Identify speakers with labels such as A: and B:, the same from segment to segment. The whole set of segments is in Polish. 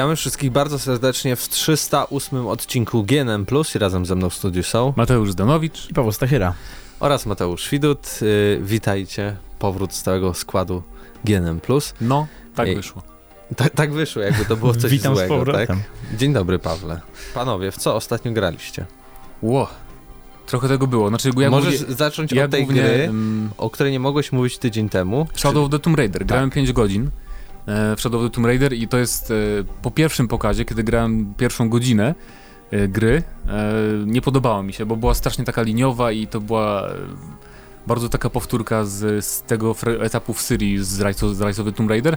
A: Witamy wszystkich bardzo serdecznie w 308 odcinku GNM Plus i razem ze mną w studiu są
B: Mateusz Zdanowicz
C: i Paweł Stachyra
A: oraz Mateusz Widut. Yy, witajcie, powrót stałego składu GNM Plus.
B: No, tak Ej, wyszło.
A: Tak, tak wyszło, jakby to było coś
C: Witam
A: złego,
C: z
A: tak? Dzień dobry, Pawle. Panowie, w co ostatnio graliście?
B: Ło, trochę tego było. Znaczy,
A: ja Możesz głównie, zacząć ja od tej głównie, gry, um, o której nie mogłeś mówić tydzień temu.
B: Shadow czy... of the Tomb Raider. Grałem tak. 5 godzin. E, w Shadow of the Tomb Raider i to jest e, po pierwszym pokazie, kiedy grałem pierwszą godzinę e, gry, nie podobało mi się, bo była strasznie taka liniowa i to była bardzo taka powtórka z, z tego etapu w Syrii z Rise, z Rise of the Tomb Raider.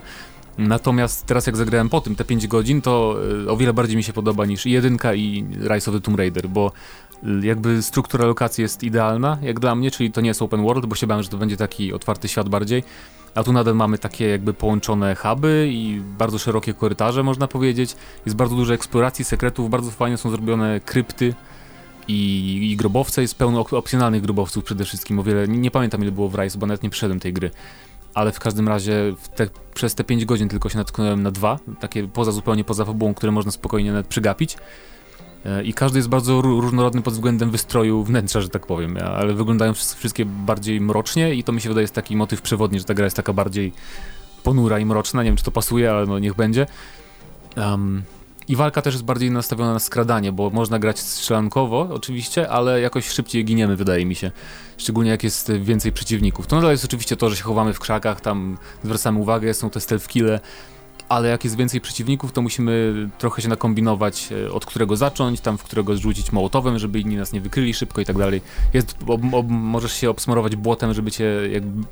B: Natomiast teraz jak zagrałem po tym te 5 godzin, to o wiele bardziej mi się podoba niż i jedynka i Rise of the Tomb Raider, bo jakby struktura lokacji jest idealna, jak dla mnie, czyli to nie jest open world, bo się bałem, że to będzie taki otwarty świat bardziej a tu nadal mamy takie jakby połączone huby i bardzo szerokie korytarze, można powiedzieć. Jest bardzo dużo eksploracji, sekretów, bardzo fajnie są zrobione krypty i, i grobowce. Jest pełno opcjonalnych grobowców przede wszystkim. O wiele, nie, nie pamiętam ile było w Rise, bo nawet nie przeszedłem tej gry. Ale w każdym razie te, przez te 5 godzin tylko się natknąłem na dwa, takie poza zupełnie poza fabułą, które można spokojnie nawet przygapić. E, I każdy jest bardzo różnorodny pod względem wystroju wnętrza, że tak powiem, ale wyglądają wszystkie bardziej mrocznie i to mi się wydaje jest taki motyw przewodni, że ta gra jest taka bardziej ponura i mroczna. Nie wiem, czy to pasuje, ale no niech będzie. Um, I walka też jest bardziej nastawiona na skradanie, bo można grać strzelankowo oczywiście, ale jakoś szybciej giniemy, wydaje mi się. Szczególnie jak jest więcej przeciwników. To nadal jest oczywiście to, że się chowamy w krzakach, tam zwracamy uwagę, są te stealth kille, ale jak jest więcej przeciwników, to musimy trochę się nakombinować, e, od którego zacząć, tam w którego zrzucić mołotowem, żeby inni nas nie wykryli szybko i tak dalej. Jest, ob, ob, możesz się obsmarować błotem, żeby cię jakby...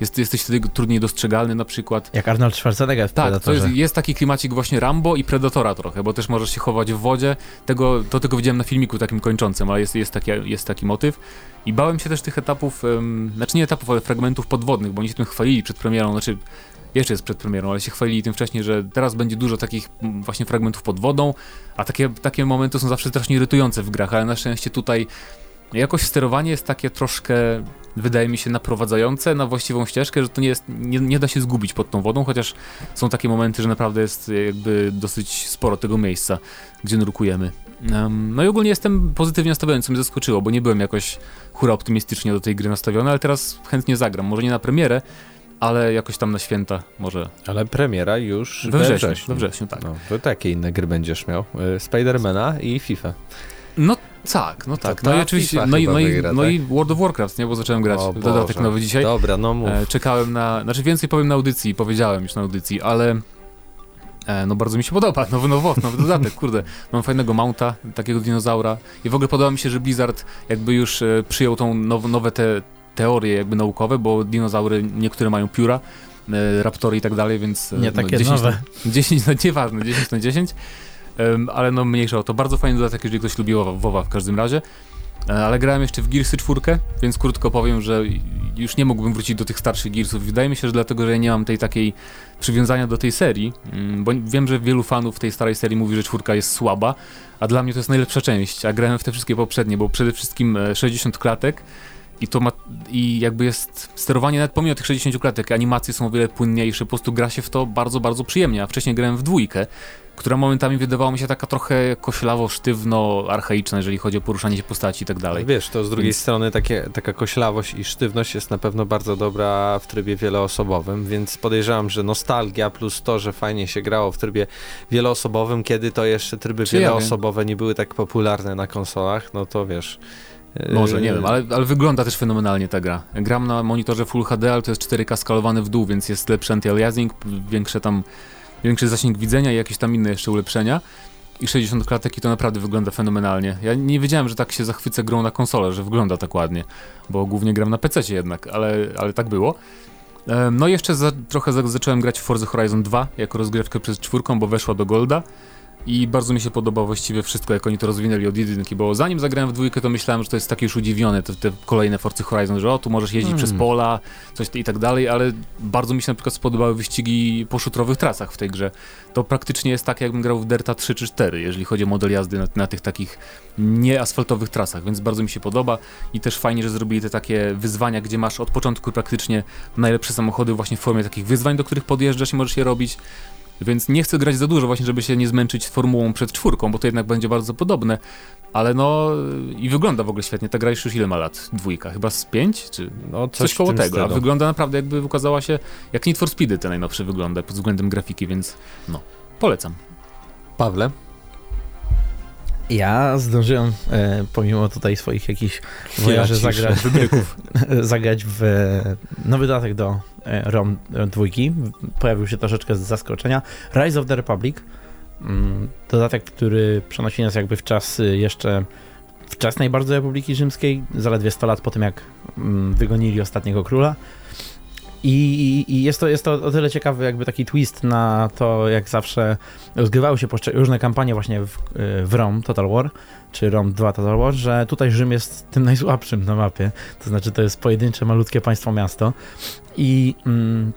B: Jest, jesteś wtedy trudniej dostrzegalny na przykład.
C: Jak Arnold Schwarzenegger w
B: Tak, to jest, jest, taki klimacik właśnie Rambo i Predatora trochę, bo też możesz się chować w wodzie. Tego, to tylko widziałem na filmiku takim kończącym, ale jest, jest, taki, jest taki motyw. I bałem się też tych etapów, um, znaczy nie etapów, ale fragmentów podwodnych, bo oni się tym chwalili przed premierą, znaczy jeszcze jest przed premierą, ale się chwalili tym wcześniej, że teraz będzie dużo takich właśnie fragmentów pod wodą, a takie, takie momenty są zawsze strasznie irytujące w grach, ale na szczęście tutaj jakoś sterowanie jest takie troszkę, wydaje mi się, naprowadzające na właściwą ścieżkę, że to nie, jest, nie, nie da się zgubić pod tą wodą, chociaż są takie momenty, że naprawdę jest jakby dosyć sporo tego miejsca, gdzie nurkujemy. No i ogólnie jestem pozytywnie nastawiony, co mnie zaskoczyło, bo nie byłem jakoś hura optymistycznie do tej gry nastawiony, ale teraz chętnie zagram. Może nie na premierę, ale jakoś tam na święta może.
A: Ale premiera już
B: we, we wrześniu. We wrześniu, tak.
A: No, to takie inne gry będziesz miał? Y, Spidermana i FIFA.
B: No tak, no tak. No, i oczywiście, no i, no, i, wygra, no tak? i World of Warcraft, nie, bo zacząłem grać o dodatek Boże. nowy dzisiaj.
A: Dobra, no mów. E,
B: czekałem na, znaczy więcej powiem na audycji, powiedziałem już na audycji, ale e, no bardzo mi się podoba, nowy, nowy, nowy dodatek, kurde. Mam fajnego mounta, takiego dinozaura i w ogóle podoba mi się, że Blizzard jakby już e, przyjął tą now, nowe te teorie jakby naukowe, bo dinozaury niektóre mają pióra, e, raptory i tak dalej, więc...
C: E, Nie no, takie 10 nowe.
B: Na, 10, no nieważne, 10 na 10, ale no mniejsza o to. Bardzo fajny dodatek, jeżeli ktoś lubi WoWa, WoWa w każdym razie. E, ale grałem jeszcze w Gearsy 4, więc krótko powiem, że już nie mógłbym wrócić do tych starszych Gearsów. Wydaje mi się, że dlatego, że ja nie mam tej takiej przywiązania do tej serii, mm, bo wiem, że wielu fanów tej starej serii mówi, że czwórka jest słaba, a dla mnie to jest najlepsza część, a grałem w te wszystkie poprzednie, bo przede wszystkim 60 klatek, i to ma, i jakby jest sterowanie nawet pomimo tych 60 klatek, animacje są o wiele płynniejsze, po prostu gra się w to bardzo, bardzo przyjemnie, a wcześniej grałem w dwójkę, która momentami wydawała mi się taka trochę koślawo, sztywno, archaiczna, jeżeli chodzi o poruszanie się postaci i tak dalej.
A: Wiesz, to z drugiej więc... strony takie, taka koślawość i sztywność jest na pewno bardzo dobra w trybie wieloosobowym, więc podejrzewam, że nostalgia plus to, że fajnie się grało w trybie wieloosobowym, kiedy to jeszcze tryby Czy wieloosobowe ja nie były tak popularne na konsolach, no to wiesz
B: może, nie wiem, ale, ale wygląda też fenomenalnie ta gra. Gram na monitorze Full HD, ale to jest 4K skalowane w dół, więc jest lepszy anti-aliasing, większe tam, większy zasięg widzenia i jakieś tam inne jeszcze ulepszenia. I 60 klatek i to naprawdę wygląda fenomenalnie. Ja nie wiedziałem, że tak się zachwycę grą na konsolę, że wygląda tak ładnie, bo głównie gram na PC jednak, ale, ale tak było. No i jeszcze za, trochę za, zacząłem grać w Forza Horizon 2 jako rozgrywkę przez czwórką, bo weszła do Golda. I bardzo mi się podoba właściwie wszystko, jak oni to rozwinęli od jedynki, bo zanim zagrałem w dwójkę, to myślałem, że to jest takie już udziwione, te, te kolejne Forcy Horizon, że o, tu możesz jeździć przez mm. pola, coś i tak dalej, ale bardzo mi się na przykład spodobały wyścigi po szutrowych trasach w tej grze. To praktycznie jest tak, jakbym grał w Derta 3 czy 4, jeżeli chodzi o model jazdy na, na tych takich nieasfaltowych trasach, więc bardzo mi się podoba i też fajnie, że zrobili te takie wyzwania, gdzie masz od początku praktycznie najlepsze samochody właśnie w formie takich wyzwań, do których podjeżdżasz i możesz je robić. Więc nie chcę grać za dużo właśnie, żeby się nie zmęczyć formułą przed czwórką, bo to jednak będzie bardzo podobne. Ale no i wygląda w ogóle świetnie. Ta gra już ile ma lat? Dwójka? Chyba z pięć? Czy no, coś, coś koło tego. Stylu. A wygląda naprawdę jakby ukazała się, jak Need for Speedy te najnowsze wygląda pod względem grafiki, więc no, polecam.
A: Pawle?
C: Ja zdążyłem, e, pomimo tutaj swoich jakichś wojaży, zagrać, zagrać w nowy dodatek do e, ROM dwójki. Pojawił się troszeczkę z zaskoczenia. Rise of the Republic. Mm, dodatek, który przenosi nas jakby w czas jeszcze wczesnej bardzo Republiki Rzymskiej, zaledwie 100 lat po tym, jak mm, wygonili ostatniego króla. I, I, jest, to, jest to o tyle ciekawy jakby taki twist na to, jak zawsze rozgrywały się różne kampanie właśnie w, w ROM Total War, czy ROM 2 Total War, że tutaj Rzym jest tym najsłabszym na mapie. To znaczy to jest pojedyncze, malutkie państwo miasto. I mm,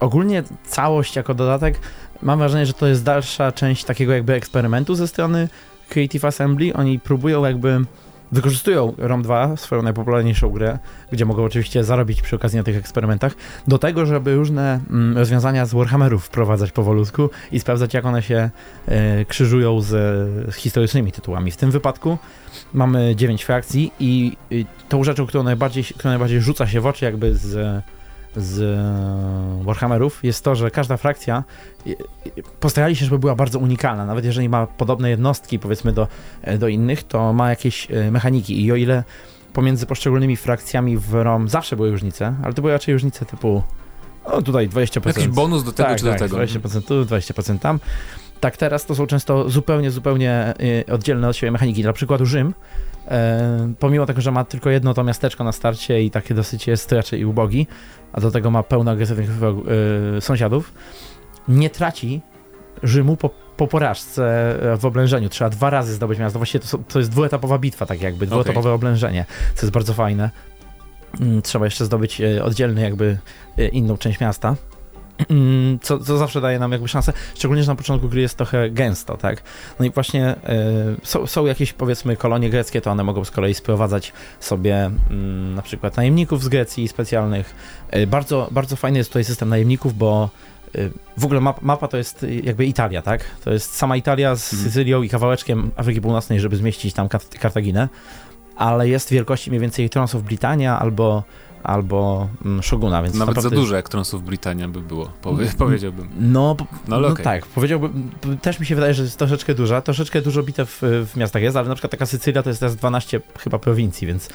C: ogólnie całość jako dodatek mam wrażenie, że to jest dalsza część takiego jakby eksperymentu ze strony Creative Assembly. Oni próbują jakby wykorzystują ROM 2, swoją najpopularniejszą grę, gdzie mogą oczywiście zarobić przy okazji na tych eksperymentach, do tego, żeby różne mm, rozwiązania z Warhammerów wprowadzać powolutku i sprawdzać, jak one się e, krzyżują z, z, historycznymi tytułami. W tym wypadku mamy 9 frakcji i, i tą rzeczą, najbardziej, która najbardziej rzuca się w oczy jakby z z e, Warhammerów jest to, że każda frakcja e, postarali się, żeby była bardzo unikalna. Nawet jeżeli ma podobne jednostki, powiedzmy, do, e, do innych, to ma jakieś mechaniki. I o ile pomiędzy poszczególnymi frakcjami w ROM zawsze były różnice, ale to były raczej różnice typu no tutaj 20%.
B: Jakiś bonus do tego
C: tak,
B: czy
C: tak,
B: do tego.
C: 20% tu, 20% tam. Tak teraz to są często zupełnie, zupełnie oddzielne od siebie mechaniki. Na przykład Rzym E, pomimo tego, że ma tylko jedno to miasteczko na starcie i takie dosyć jest raczej ubogi, a do tego ma pełno agresywnych e, sąsiadów, nie traci Rzymu po, po porażce w oblężeniu. Trzeba dwa razy zdobyć miasto. Właściwie to, to jest dwuetapowa bitwa, tak jakby, dwuetapowe okay. oblężenie, co jest bardzo fajne. Mm, trzeba jeszcze zdobyć e, oddzielny jakby inną część miasta. Mm, co, co zawsze daje nam jakby szansę, szczególnie, że na początku gry jest trochę gęsto, tak? No i właśnie y, są, są jakieś powiedzmy kolonie greckie, to one mogą z kolei sprowadzać sobie y, na przykład najemników z Grecji specjalnych. Y, bardzo, bardzo fajny jest tutaj system najemników, bo w ogóle map, mapa to jest jakby Italia, tak? To jest sama Italia z mhm. Sycylią i kawałeczkiem Afryki Północnej, żeby zmieścić tam Kartaginę, ale jest wielkości mniej więcej Trons of Britannia albo albo mm, Shoguna, więc
B: Nawet za dużo jak Tronsów Britannia by było, powie, mm, powiedziałbym.
C: No, no, no okay. tak, powiedziałbym, też mi się wydaje, że jest troszeczkę duża, troszeczkę dużo bitew w, w miastach jest, ale na przykład taka Sycylia to jest teraz 12 chyba prowincji, więc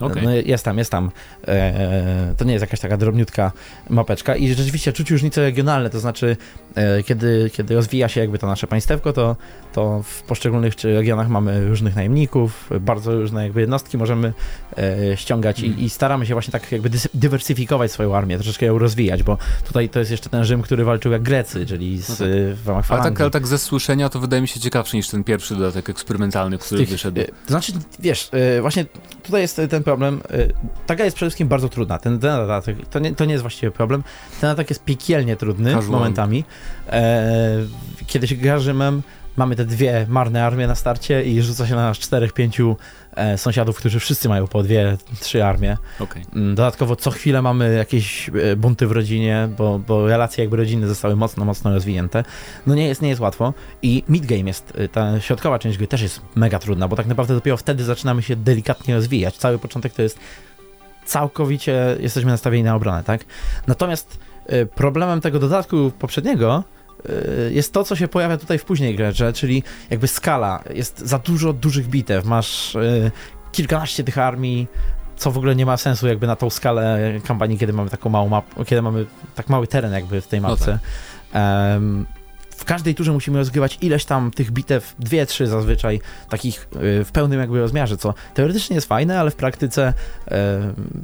C: Okay. No jest tam, jest tam. E, to nie jest jakaś taka drobniutka mapeczka i rzeczywiście czuć różnice regionalne, to znaczy e, kiedy, kiedy rozwija się jakby to nasze państewko, to, to w poszczególnych regionach mamy różnych najemników, bardzo różne jakby jednostki możemy e, ściągać mm. i, i, staramy się właśnie tak jakby dywersyfikować swoją armię, troszeczkę ją rozwijać, bo tutaj to jest jeszcze ten Rzym, który walczył jak Grecy, czyli z, no tak. w ramach
B: ale tak, ale tak ze słyszenia to wydaje mi się ciekawszy niż ten pierwszy dodatek eksperymentalny, który tych, wyszedł.
C: To znaczy, wiesz, właśnie tutaj jest ten problem. Y, ta gra jest przede wszystkim bardzo trudna. Ten, ten atak, to nie, to nie jest właściwie problem. Ten atak jest piekielnie trudny Casual. momentami. E, kiedy się gra Rzymem, mamy te dwie marne armie na starcie i rzuca się na nas czterech, pięciu sąsiadów, którzy wszyscy mają po dwie, trzy armie. Okay. Mm, dodatkowo co chwilę mamy jakieś e, bunty w rodzinie, bo, bo relacje jakby rodziny zostały mocno, mocno rozwinięte. No nie jest, nie jest łatwo. I midgame jest, e, ta środkowa część gry też jest mega trudna, bo tak naprawdę dopiero wtedy zaczynamy się delikatnie rozwijać. Cały początek to jest całkowicie jesteśmy nastawieni na obronę, tak? Natomiast e, problemem tego dodatku poprzedniego jest to, co się pojawia tutaj w później grze, czyli jakby skala. Jest za dużo dużych bitew. Masz y, kilkanaście tych armii, co w ogóle nie ma sensu jakby na tą skalę kampanii, kiedy mamy taką małą mapę, kiedy mamy tak mały teren jakby w tej mapce. No tak. um, w każdej turze musimy rozgrywać ileś tam tych bitew, dwie, trzy zazwyczaj, takich y, w pełnym jakby rozmiarze, co teoretycznie jest fajne, ale w praktyce,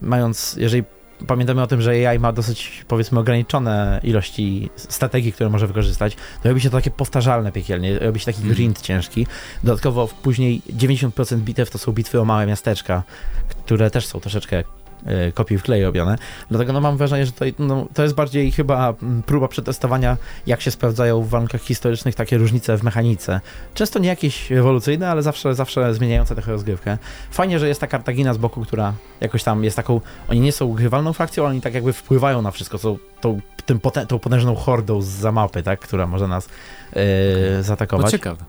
C: mając, jeżeli pamiętamy o tym, że AI ma dosyć, powiedzmy, ograniczone ilości strategii, które może wykorzystać, to robi się to takie powtarzalne piekielnie, robi się taki mm. grind ciężki. Dodatkowo później 90% bitew to są bitwy o małe miasteczka, które też są troszeczkę kopii w klej robione. Dlatego no, mam wrażenie, że to, no, to jest bardziej chyba mm, próba przetestowania, jak się sprawdzają w warunkach historycznych takie różnice w mechanice. Często nie jakieś rewolucyjne, ale zawsze, zawsze zmieniające trochę rozgrywkę. Fajnie, że jest ta Kartagina z boku, która jakoś tam jest taką, oni nie są grywalną frakcją, ale oni tak jakby wpływają na wszystko, są tą tym potę tą potężną hordą z za mapy, tak, która może nas e, zaatakować. To
B: ciekawe.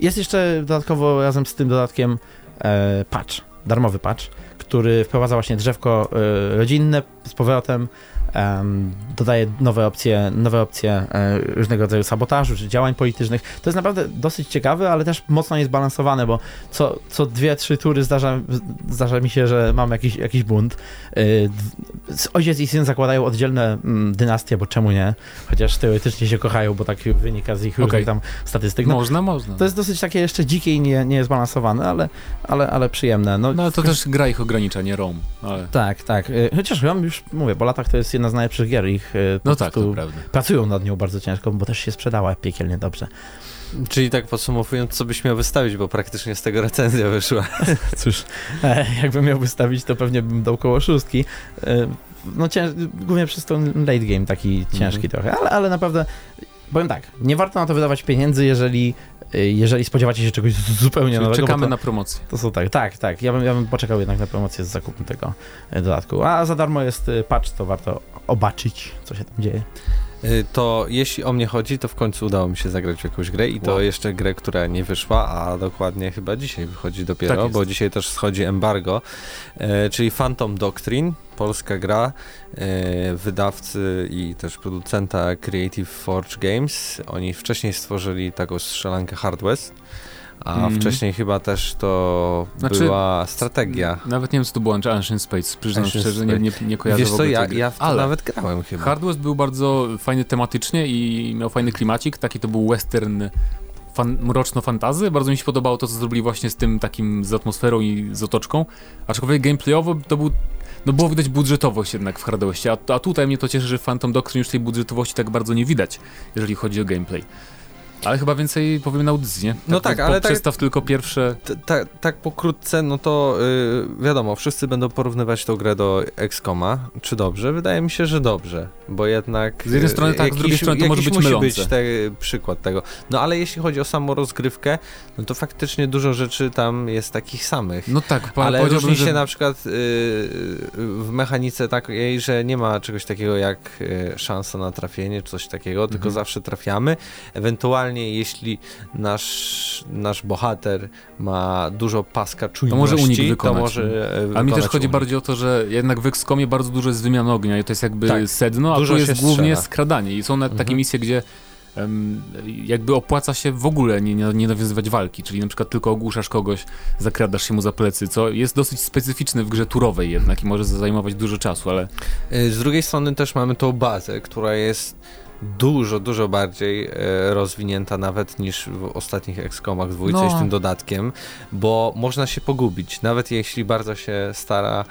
C: Jest jeszcze dodatkowo razem z tym dodatkiem e, patch, darmowy patch, który wprowadza właśnie drzewko e, rodzinne z powrotem, dodaje nowe opcje, nowe opcje e, różnego rodzaju sabotażu czy działań politycznych. To jest naprawdę dosyć ciekawe, ale też mocno niezbalansowane, bo co, co dwie, trzy tury zdarza, zdarza mi się, że mam jakiś, jakiś bunt. E, ojciec i syn zakładają oddzielne mm, dynastie, bo czemu nie? Chociaż teoretycznie się kochają, bo tak wynika z ich okay. różnych tam statystyk.
B: No, można, można.
C: To jest dosyć takie jeszcze dzikie i nie, nie zbalansowane, ale, ale, ale przyjemne. No,
B: no to też gra ich ogranicza, nie Rome. Ale...
C: Tak, tak. E, chociaż Rome już, mówię, po latach to jest jedna z najlepszych gier. Ich e,
B: no tak, to prawda.
C: Pracują nad nią bardzo ciężko, bo też się sprzedała piekielnie dobrze.
A: Czyli tak podsumowując, co byś miał wystawić, bo praktycznie z tego recenzja wyszła.
C: Cóż, e, jakbym miał wystawić, to pewnie bym dał koło szóstki. E, no cięż, głównie przez ten late game taki ciężki mhm. trochę, ale, ale naprawdę powiem tak, nie warto na to wydawać pieniędzy, jeżeli jeżeli spodziewacie się czegoś zupełnie Czyli nowego.
B: Czekamy
C: to,
B: na promocję.
C: To są tak, tak, tak. Ja bym, ja bym poczekał jednak na promocję z zakupem tego y, dodatku. A za darmo jest y, patch, to warto obaczyć, co się tam dzieje.
A: To jeśli o mnie chodzi, to w końcu udało mi się zagrać w jakąś grę i to wow. jeszcze grę, która nie wyszła, a dokładnie chyba dzisiaj wychodzi dopiero, tak bo dzisiaj też schodzi embargo, czyli Phantom Doctrine polska gra e, wydawcy i też producenta Creative Forge Games. Oni wcześniej stworzyli taką strzelankę Hard West. A mm. wcześniej chyba też to znaczy, była strategia.
B: Nawet nie wiem, co to było Ancient Space. Przyznam Ancient szczerze, nie, nie, nie kojarzę
A: Wiesz co, ja, ja w to Ale nawet grałem chyba.
B: Hard West był bardzo fajny tematycznie i miał fajny klimacik. Taki to był western fan, mroczno-fantazy. Bardzo mi się podobało to, co zrobili właśnie z tym takim, z atmosferą i z otoczką. Aczkolwiek gameplayowo to był no było widać budżetowość jednak w Hardwestie, a, a tutaj mnie to cieszy, że w Phantom Doctrine już tej budżetowości tak bardzo nie widać, jeżeli chodzi o gameplay. Ale chyba więcej powiem na audycji, nie? Tak,
A: no tak, ale
B: tak- Przedstaw tak, tylko pierwsze...
A: Tak, tak pokrótce, no to yy, wiadomo, wszyscy będą porównywać tą grę do XCOMa. Czy dobrze? Wydaje mi się, że dobrze, bo jednak...
B: Z jednej strony tak, jakiś, z drugiej strony to może być
A: musi
B: mylące.
A: być te, przykład tego. No ale jeśli chodzi o samą rozgrywkę, no to faktycznie dużo rzeczy tam jest takich samych.
B: No tak,
A: ale różni się że... na przykład yy, w mechanice takiej, że nie ma czegoś takiego jak yy, szansa na trafienie, czy coś takiego, mhm. tylko zawsze trafiamy. Ewentualnie jeśli nasz, nasz bohater ma dużo paska czujności, to może unik wykonać. To może
B: A mi też chodzi unik. bardziej o to, że jednak w XCOMie bardzo dużo jest wymian ognia i to jest jakby tak, sedno, a tu jest głównie skradanie i są nawet mhm. takie misje, gdzie jakby opłaca się w ogóle nie, nie, nie nawiązywać walki, czyli na przykład tylko ogłuszasz kogoś, zakradasz się mu za plecy, co jest dosyć specyficzne w grze turowej jednak i może zajmować dużo czasu, ale...
A: Y, z drugiej strony też mamy tą bazę, która jest dużo, dużo bardziej e, rozwinięta nawet niż w ostatnich XCOMach dwójce no. z tym dodatkiem, bo można się pogubić, nawet jeśli bardzo się stara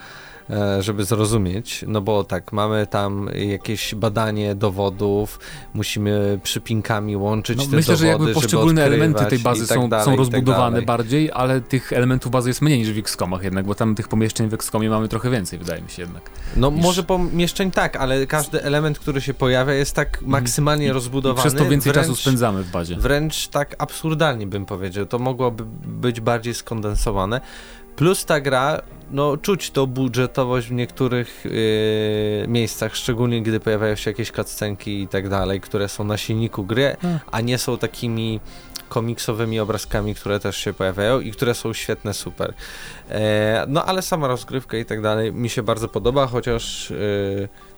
A: żeby zrozumieć, no bo tak, mamy tam jakieś badanie dowodów, musimy przypinkami łączyć no, te
B: myślę,
A: dowody,
B: że jakby poszczególne elementy tej bazy
A: tak
B: są,
A: dalej,
B: są
A: tak
B: rozbudowane
A: tak
B: bardziej, ale tych elementów bazy jest mniej niż w XCOMach jednak, bo tam tych pomieszczeń w XCOMie mamy trochę więcej, wydaje mi się jednak.
A: No niż... może pomieszczeń tak, ale każdy element, który się pojawia jest tak mhm. maksymalnie I, rozbudowany.
B: I przez to więcej wręcz, czasu spędzamy w bazie.
A: Wręcz tak absurdalnie bym powiedział, to mogłoby być bardziej skondensowane. Plus ta gra, no czuć to budżetowość w niektórych yy, miejscach, szczególnie gdy pojawiają się jakieś cutscenki i tak dalej, które są na silniku gry, hmm. a nie są takimi komiksowymi obrazkami, które też się pojawiają i które są świetne, super. E, no ale sama rozgrywka i tak dalej mi się bardzo podoba, chociaż e,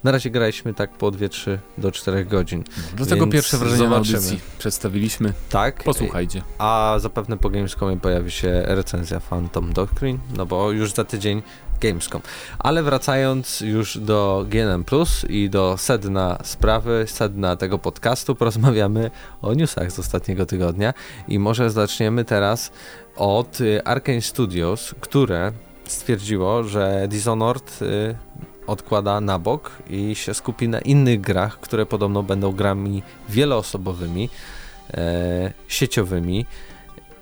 A: na razie graliśmy tak po 2-3 do 4 godzin.
B: Do tego pierwsze wrażenia na audycji przedstawiliśmy.
A: Tak.
B: Posłuchajcie.
A: A zapewne po Gamescomie pojawi się recenzja Phantom Doctrine, no bo już za tydzień Gamescom. Ale wracając już do GNM Plus i do sedna sprawy, sedna tego podcastu, porozmawiamy o newsach z ostatniego tygodnia i może zaczniemy teraz od y, Arkane Studios, które stwierdziło, że Dishonored y, odkłada na bok i się skupi na innych grach, które podobno będą grami wieloosobowymi, e, sieciowymi.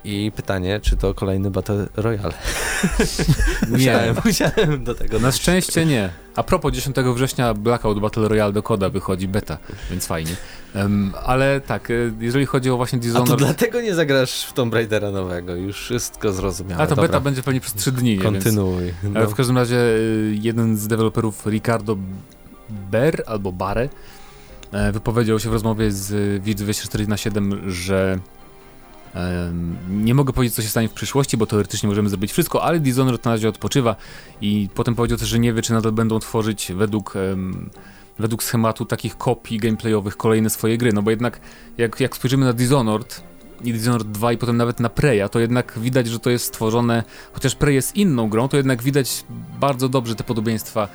A: I pytanie, czy to kolejny Battle Royale?
B: musiałem, musiałem do tego. Na szczęście nie. A propos 10 września Blackout Battle Royale do koda wychodzi beta, więc fajnie. Um, ale tak, e, jeżeli chodzi o właśnie Dishonored...
A: A to dlatego nie zagrasz w Tomb Raidera nowego, już wszystko zrozumiałe.
B: A to Dobra. beta będzie pewnie przez 3 dni,
A: Kontynuuj.
B: Więc... No. W każdym razie e, jeden z deweloperów, Ricardo Ber albo Bare, e, wypowiedział się w rozmowie z Widz 24 na 7, że nie mogę powiedzieć, co się stanie w przyszłości, bo teoretycznie możemy zrobić wszystko, ale Dishonored na razie odpoczywa i potem powiedział też, że nie wie, czy nadal będą tworzyć według, według schematu takich kopii gameplayowych kolejne swoje gry, no bo jednak jak, jak spojrzymy na Dishonored i Dishonored 2 i potem nawet na Preya, to jednak widać, że to jest stworzone, chociaż Prey jest inną grą, to jednak widać bardzo dobrze te podobieństwa,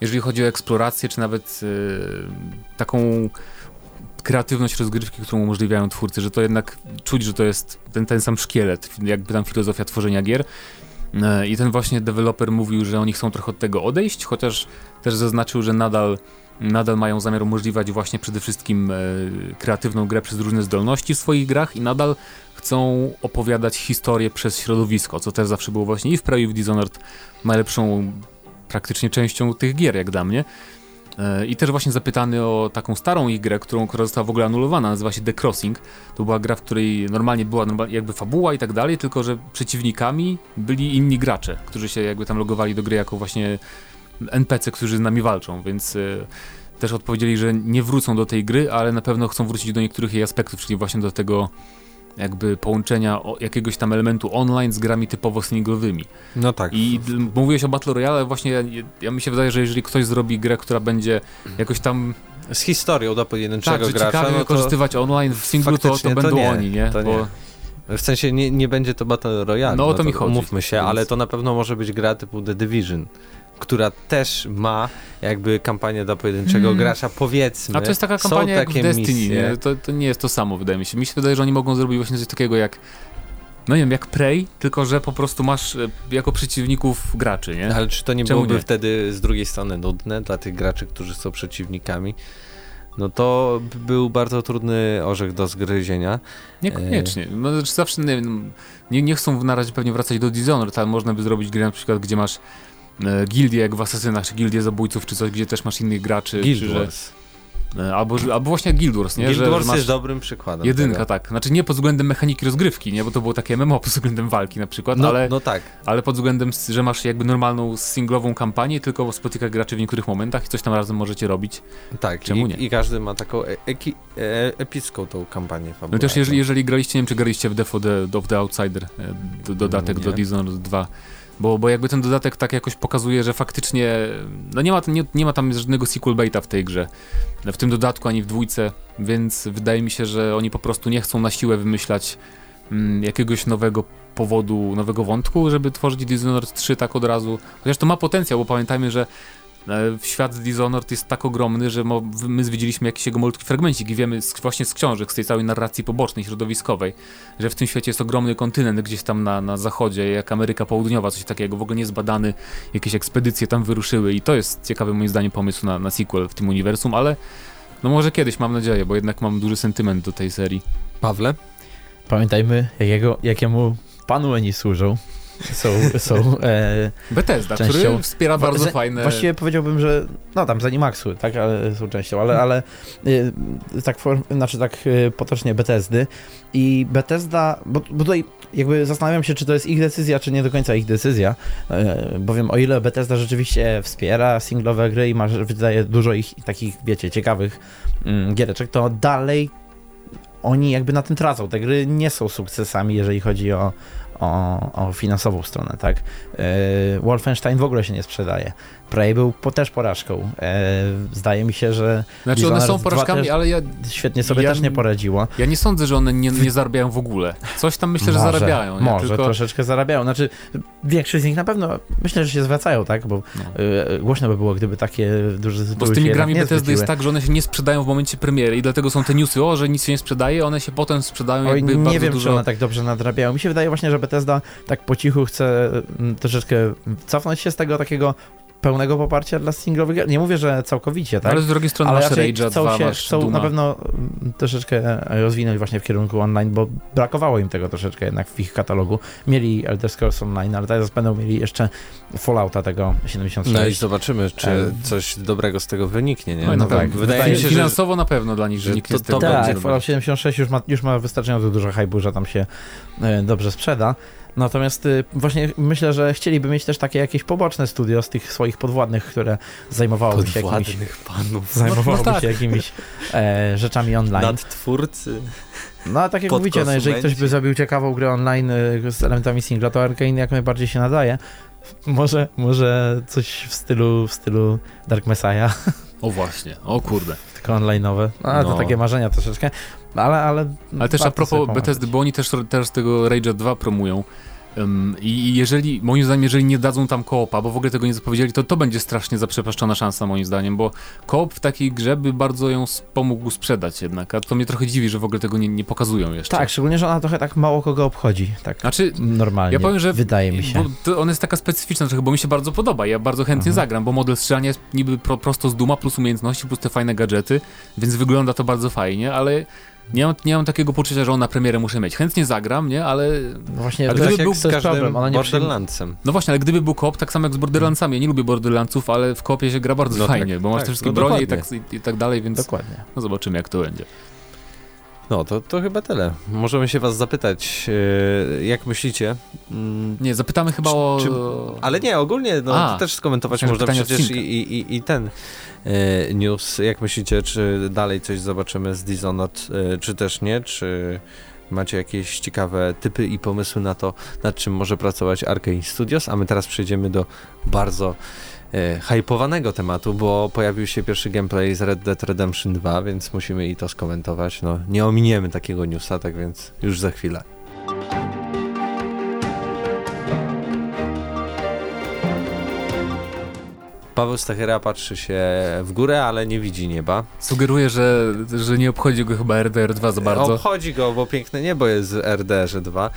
B: jeżeli chodzi o eksplorację, czy nawet yy, taką kreatywność rozgrywki, którą umożliwiają twórcy, że to jednak czuć, że to jest ten, ten sam szkielet, jakby tam filozofia tworzenia gier. E, I ten właśnie deweloper mówił, że oni chcą trochę od tego odejść, chociaż też zaznaczył, że nadal, nadal mają zamiar umożliwiać właśnie przede wszystkim e, kreatywną grę przez różne zdolności w swoich grach i nadal chcą opowiadać historię przez środowisko, co też zawsze było właśnie i w Prey i w Dishonored najlepszą praktycznie częścią tych gier, jak dla mnie. E, I też właśnie zapytany o taką starą grę, którą, która została w ogóle anulowana, nazywa się The Crossing. To była gra, w której normalnie była jakby fabuła i tak dalej, tylko że przeciwnikami byli inni gracze, którzy się jakby tam logowali do gry jako właśnie NPC, którzy z nami walczą, więc y, też odpowiedzieli, że nie wrócą do tej gry, ale na pewno chcą wrócić do niektórych jej aspektów, czyli właśnie do tego jakby połączenia jakiegoś tam elementu online z grami typowo singlowymi.
A: No tak.
B: I mówiłeś o Battle Royale, ale właśnie ja, ja mi się wydaje, że jeżeli ktoś zrobi grę, która będzie jakoś tam
A: z historią do pojedynczego
B: tak,
A: gracza,
B: no to wykorzystywać online w singlu, to, to będą nie, oni, nie?
A: To nie. Bo... W sensie nie, nie będzie to Battle Royale.
B: No o no to, to mi chodzi.
A: Mówmy się, więc... ale to na pewno może być gra typu The Division która też ma jakby kampanię dla pojedynczego hmm. gracza, powiedzmy.
B: A to jest taka kampania jak w Destiny? To, to nie jest to samo, wydaje mi się. Mi się wydaje, że oni mogą zrobić właśnie coś takiego jak no nie wiem, jak Prey, tylko że po prostu masz e, jako przeciwników graczy, nie?
A: Ale czy to nie Czemu byłoby nie? wtedy z drugiej strony nudne dla tych graczy, którzy są przeciwnikami? No to był bardzo trudny orzech do zgryzienia.
B: Niekoniecznie. No, znaczy zawsze nie, nie, nie chcą na razie pewnie wracać do Dishonored, ale można by zrobić grę na przykład, gdzie masz E, gildie jak w Asasynach, czy gildię zabójców, czy coś, gdzie też masz innych graczy.
A: Guild Wars.
B: E, albo, albo właśnie Guild Wars, nie?
A: Guild że, Wars jest dobrym przykładem.
B: Jedynka, tego. tak. Znaczy nie pod względem mechaniki rozgrywki, nie? Bo to było takie MMO pod względem walki na przykład,
A: no,
B: ale,
A: no tak.
B: ale pod względem, że masz jakby normalną singlową kampanię, tylko spotyka graczy w niektórych momentach i coś tam razem możecie robić.
A: Tak, Czemu i, nie? i każdy ma taką e e epicką tą kampanię fabularną.
B: No też jeżeli, jeżeli graliście, nie wiem czy graliście w of the, of the Outsider, dodatek nie. do Dishonored 2, bo, bo jakby ten dodatek tak jakoś pokazuje, że faktycznie no nie, ma, nie, nie ma tam żadnego sequel baita w tej grze, w tym dodatku ani w dwójce, więc wydaje mi się, że oni po prostu nie chcą na siłę wymyślać mm, jakiegoś nowego powodu, nowego wątku, żeby tworzyć Dishonored 3 tak od razu, chociaż to ma potencjał, bo pamiętajmy, że świat Dishonored jest tak ogromny, że my zwiedziliśmy jakiś jego malutki fragmencik i wiemy z, właśnie z książek, z tej całej narracji pobocznej, środowiskowej, że w tym świecie jest ogromny kontynent gdzieś tam na, na zachodzie, jak Ameryka Południowa, coś takiego, w ogóle niezbadany, jakieś ekspedycje tam wyruszyły i to jest ciekawy moim zdaniem pomysł na, na sequel w tym uniwersum, ale no może kiedyś, mam nadzieję, bo jednak mam duży sentyment do tej serii.
A: Pawle?
C: Pamiętajmy, jakiego, jakiemu panu oni służą są, są e,
B: Bethesda, częścią, który wspiera bardzo za, fajne...
C: Właściwie powiedziałbym, że no tam Zenimaxu, tak, ale są częścią, ale, ale e, tak, for, znaczy tak e, potocznie Bethesdy i Bethesda, bo, bo tutaj jakby zastanawiam się, czy to jest ich decyzja, czy nie do końca ich decyzja, e, bowiem o ile Bethesda rzeczywiście wspiera singlowe gry i ma, wydaje dużo ich takich, wiecie, ciekawych mm, giereczek, to dalej oni jakby na tym tracą. Te gry nie są sukcesami, jeżeli chodzi o, o, o finansową stronę, tak? E, Wolfenstein w ogóle się nie sprzedaje. Prey był po, też porażką. E, zdaje mi się, że.
B: Znaczy one są porażkami, ale ja.
C: Świetnie sobie ja, też nie poradziło.
B: Ja nie sądzę, że one nie, nie zarabiają w ogóle. Coś tam myślę, że może, zarabiają.
C: Może Tylko... troszeczkę zarabiają. Znaczy, większość z nich na pewno myślę, że się zwracają, tak? Bo no. y, głośno by było, gdyby takie duże
B: Bo z tymi grami Bethesdy jest tak, że one się nie sprzedają w momencie premiery i dlatego są te newsy, o, że nic się nie sprzedaje, one się potem sprzedają Oj, jakby
C: Nie wiem,
B: dużo...
C: czy one tak dobrze nadrabiają. Mi się wydaje właśnie, że Bethesda tak po cichu chce mm, troszeczkę cofnąć się z tego takiego pełnego poparcia dla singlowych gier. Nie mówię, że całkowicie, tak?
B: Ale z drugiej strony Ale masz Rage'a 2,
C: się,
B: masz
C: chcą
B: Duma.
C: na pewno mm, troszeczkę rozwinąć właśnie w kierunku online, bo brakowało im tego troszeczkę jednak w ich katalogu. Mieli Elder Scrolls Online, ale teraz będą mieli jeszcze Fallouta tego 76.
A: No i zobaczymy, czy coś dobrego z tego wyniknie, nie?
B: No, no tak. tak. Wydaje mi się, Finansowo że... na pewno dla nich że wyniknie
C: to, to, to Tak, Fallout 76 już ma, już ma wystarczająco dużo hype'u, że tam się e, dobrze sprzeda. Natomiast y, właśnie myślę, że chcieliby mieć też takie jakieś poboczne studio z tych swoich podwładnych, które zajmowałoby się jakimiś,
A: panów.
C: zajmowałoby no, no tak. się jakimiś e, rzeczami online.
A: Nadtwórcy.
C: No a tak jak mówicie, no, jeżeli ktoś by zrobił ciekawą grę online y, z elementami singla, to Arkane jak najbardziej się nadaje. Może, może coś w stylu, w stylu Dark Messiah.
B: O właśnie, o kurde.
C: Tylko online'owe. No, no. to takie marzenia troszeczkę. Ale, ale,
B: ale też a propos Bethesdy, bo oni też teraz tego Rage 2 promują. Um, I jeżeli, moim zdaniem, jeżeli nie dadzą tam koopa, bo w ogóle tego nie zapowiedzieli, to to będzie strasznie zaprzepaszczona szansa moim zdaniem, bo koop w takiej grze by bardzo ją pomógł sprzedać jednak, a to mnie trochę dziwi, że w ogóle tego nie, nie pokazują jeszcze.
C: Tak, szczególnie, że ona trochę tak mało kogo obchodzi, tak znaczy, normalnie, ja powiem, że wydaje mi się.
B: Bo ona jest taka specyficzna trochę, bo mi się bardzo podoba, ja bardzo chętnie mhm. zagram, bo model strzelania jest niby pro, prosto z duma, plus umiejętności, plus te fajne gadżety, więc wygląda to bardzo fajnie, ale nie mam, nie mam takiego poczucia, że on na premierę muszę mieć. Chętnie zagram, nie? Ale...
C: No właśnie, ale gdyby był z każdym problem, ona nie
A: Borderlandsem.
B: No właśnie, ale gdyby był kop, tak samo jak z Borderlandsami. Ja nie lubię Borderlandsów, ale w kopie się gra bardzo no fajnie, tak, bo masz tak, te wszystkie no bronie i tak, i, i tak dalej, więc...
C: Dokładnie.
B: No zobaczymy, jak to będzie.
A: No, to, to chyba tyle. Możemy się was zapytać, e, jak myślicie?
B: Mm, nie, zapytamy chyba czy, o... Czy,
A: ale nie, ogólnie, no, A, też skomentować można przecież i, i, i, ten news. Jak myślicie, czy dalej coś zobaczymy z Dishonored, e, czy też nie? Czy macie jakieś ciekawe typy i pomysły na to, nad czym może pracować Arkane Studios? A my teraz przejdziemy do bardzo e, hypowanego tematu, bo pojawił się pierwszy gameplay z Red Dead Redemption 2, więc musimy i to skomentować. No, nie ominiemy takiego newsa, tak więc już za chwilę. Paweł Stachera patrzy się w górę, ale nie widzi nieba.
B: Sugeruje, że, że nie obchodzi go chyba RDR 2 za bardzo.
A: Obchodzi go, bo piękne niebo jest w RDR 2.